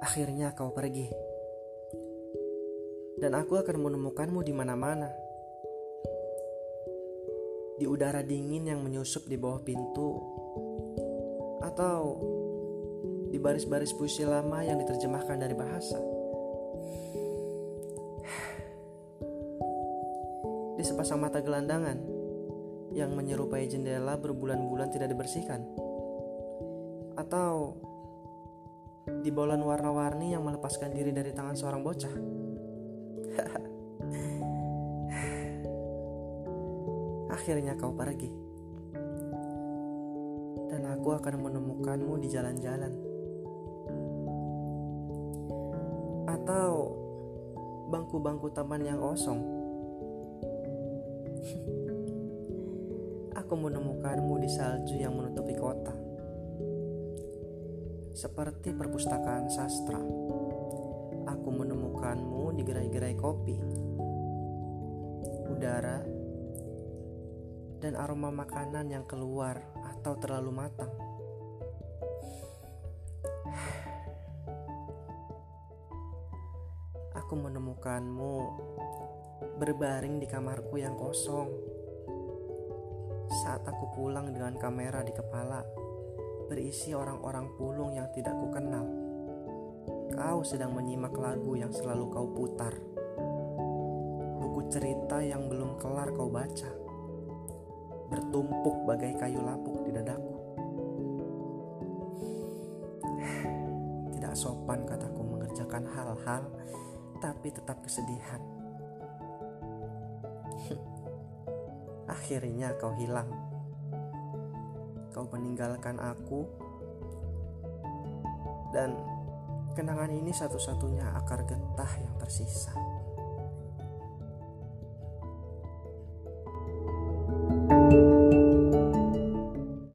Akhirnya kau pergi. Dan aku akan menemukanmu di mana-mana. Di udara dingin yang menyusup di bawah pintu atau di baris-baris puisi lama yang diterjemahkan dari bahasa. Di sepasang mata gelandangan yang menyerupai jendela berbulan-bulan tidak dibersihkan. Atau di bolan warna-warni yang melepaskan diri dari tangan seorang bocah. Akhirnya kau pergi. Dan aku akan menemukanmu di jalan-jalan. Atau bangku-bangku taman yang kosong. aku menemukanmu di salju yang menutupi kota seperti perpustakaan sastra. Aku menemukanmu di gerai-gerai kopi, udara, dan aroma makanan yang keluar atau terlalu matang. Aku menemukanmu berbaring di kamarku yang kosong saat aku pulang dengan kamera di kepala berisi orang-orang pulung yang tidak kukenal. Kau sedang menyimak lagu yang selalu kau putar. Buku cerita yang belum kelar kau baca. Bertumpuk bagai kayu lapuk di dadaku. Tidak sopan kataku mengerjakan hal-hal tapi tetap kesedihan. Akhirnya kau hilang kau meninggalkan aku dan kenangan ini satu-satunya akar getah yang tersisa.